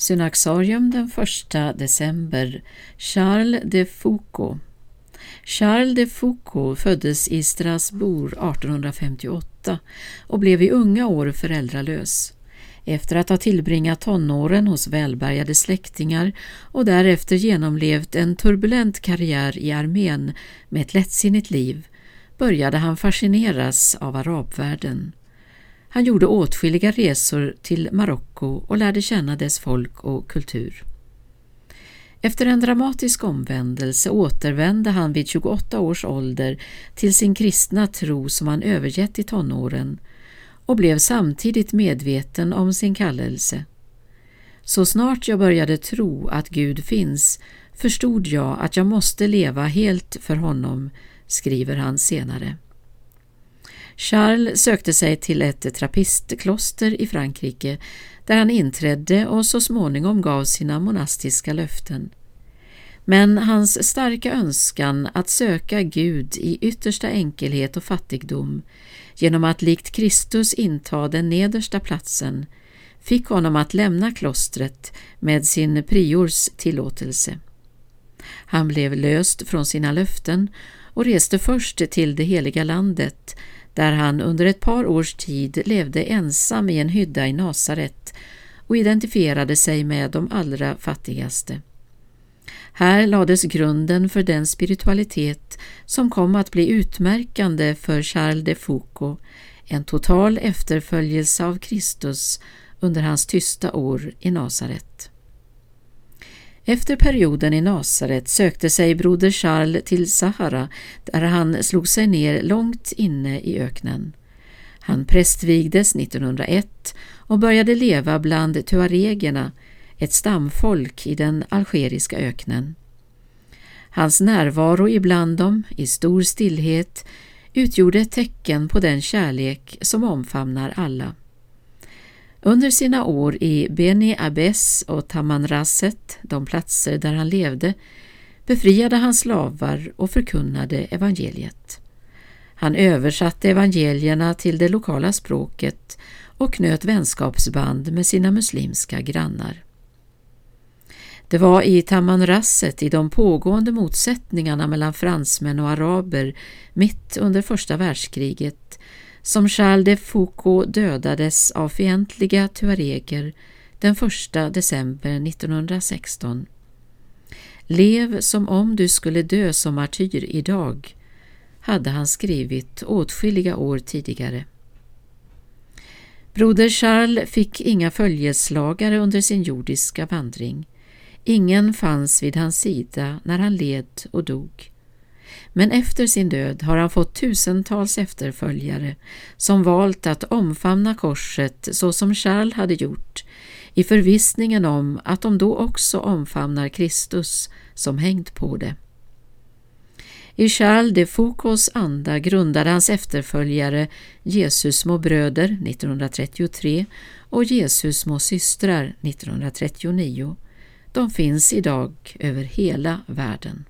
Synaxarium den 1 december Charles de Foucault Charles de Foucault föddes i Strasbourg 1858 och blev i unga år föräldralös. Efter att ha tillbringat tonåren hos välbärgade släktingar och därefter genomlevt en turbulent karriär i armén med ett lättsinnigt liv började han fascineras av arabvärlden. Han gjorde åtskilliga resor till Marocko och lärde känna dess folk och kultur. Efter en dramatisk omvändelse återvände han vid 28 års ålder till sin kristna tro som han övergett i tonåren och blev samtidigt medveten om sin kallelse. Så snart jag började tro att Gud finns förstod jag att jag måste leva helt för honom, skriver han senare. Charles sökte sig till ett trappistkloster i Frankrike där han inträdde och så småningom gav sina monastiska löften. Men hans starka önskan att söka Gud i yttersta enkelhet och fattigdom genom att likt Kristus inta den nedersta platsen fick honom att lämna klostret med sin priors tillåtelse. Han blev löst från sina löften och reste först till det heliga landet där han under ett par års tid levde ensam i en hydda i Nasaret och identifierade sig med de allra fattigaste. Här lades grunden för den spiritualitet som kom att bli utmärkande för Charles de Foucault, en total efterföljelse av Kristus under hans tysta år i Nasaret. Efter perioden i Nasaret sökte sig broder Charles till Sahara där han slog sig ner långt inne i öknen. Han prästvigdes 1901 och började leva bland tuaregerna, ett stamfolk i den algeriska öknen. Hans närvaro ibland dem, i stor stillhet, utgjorde ett tecken på den kärlek som omfamnar alla. Under sina år i Beni Abbes och Tamanrasset, de platser där han levde, befriade han slavar och förkunnade evangeliet. Han översatte evangelierna till det lokala språket och knöt vänskapsband med sina muslimska grannar. Det var i Tamanrasset, i de pågående motsättningarna mellan fransmän och araber mitt under första världskriget, som Charles de Foucault dödades av fientliga tuareger den 1 december 1916. Lev som om du skulle dö som martyr idag, hade han skrivit åtskilliga år tidigare. Broder Charles fick inga följeslagare under sin jordiska vandring. Ingen fanns vid hans sida när han led och dog. Men efter sin död har han fått tusentals efterföljare som valt att omfamna korset så som Charles hade gjort i förvissningen om att de då också omfamnar Kristus som hängt på det. I Charles de Foucaults anda grundade hans efterföljare Jesus små bröder 1933 och Jesus små systrar 1939. De finns idag över hela världen.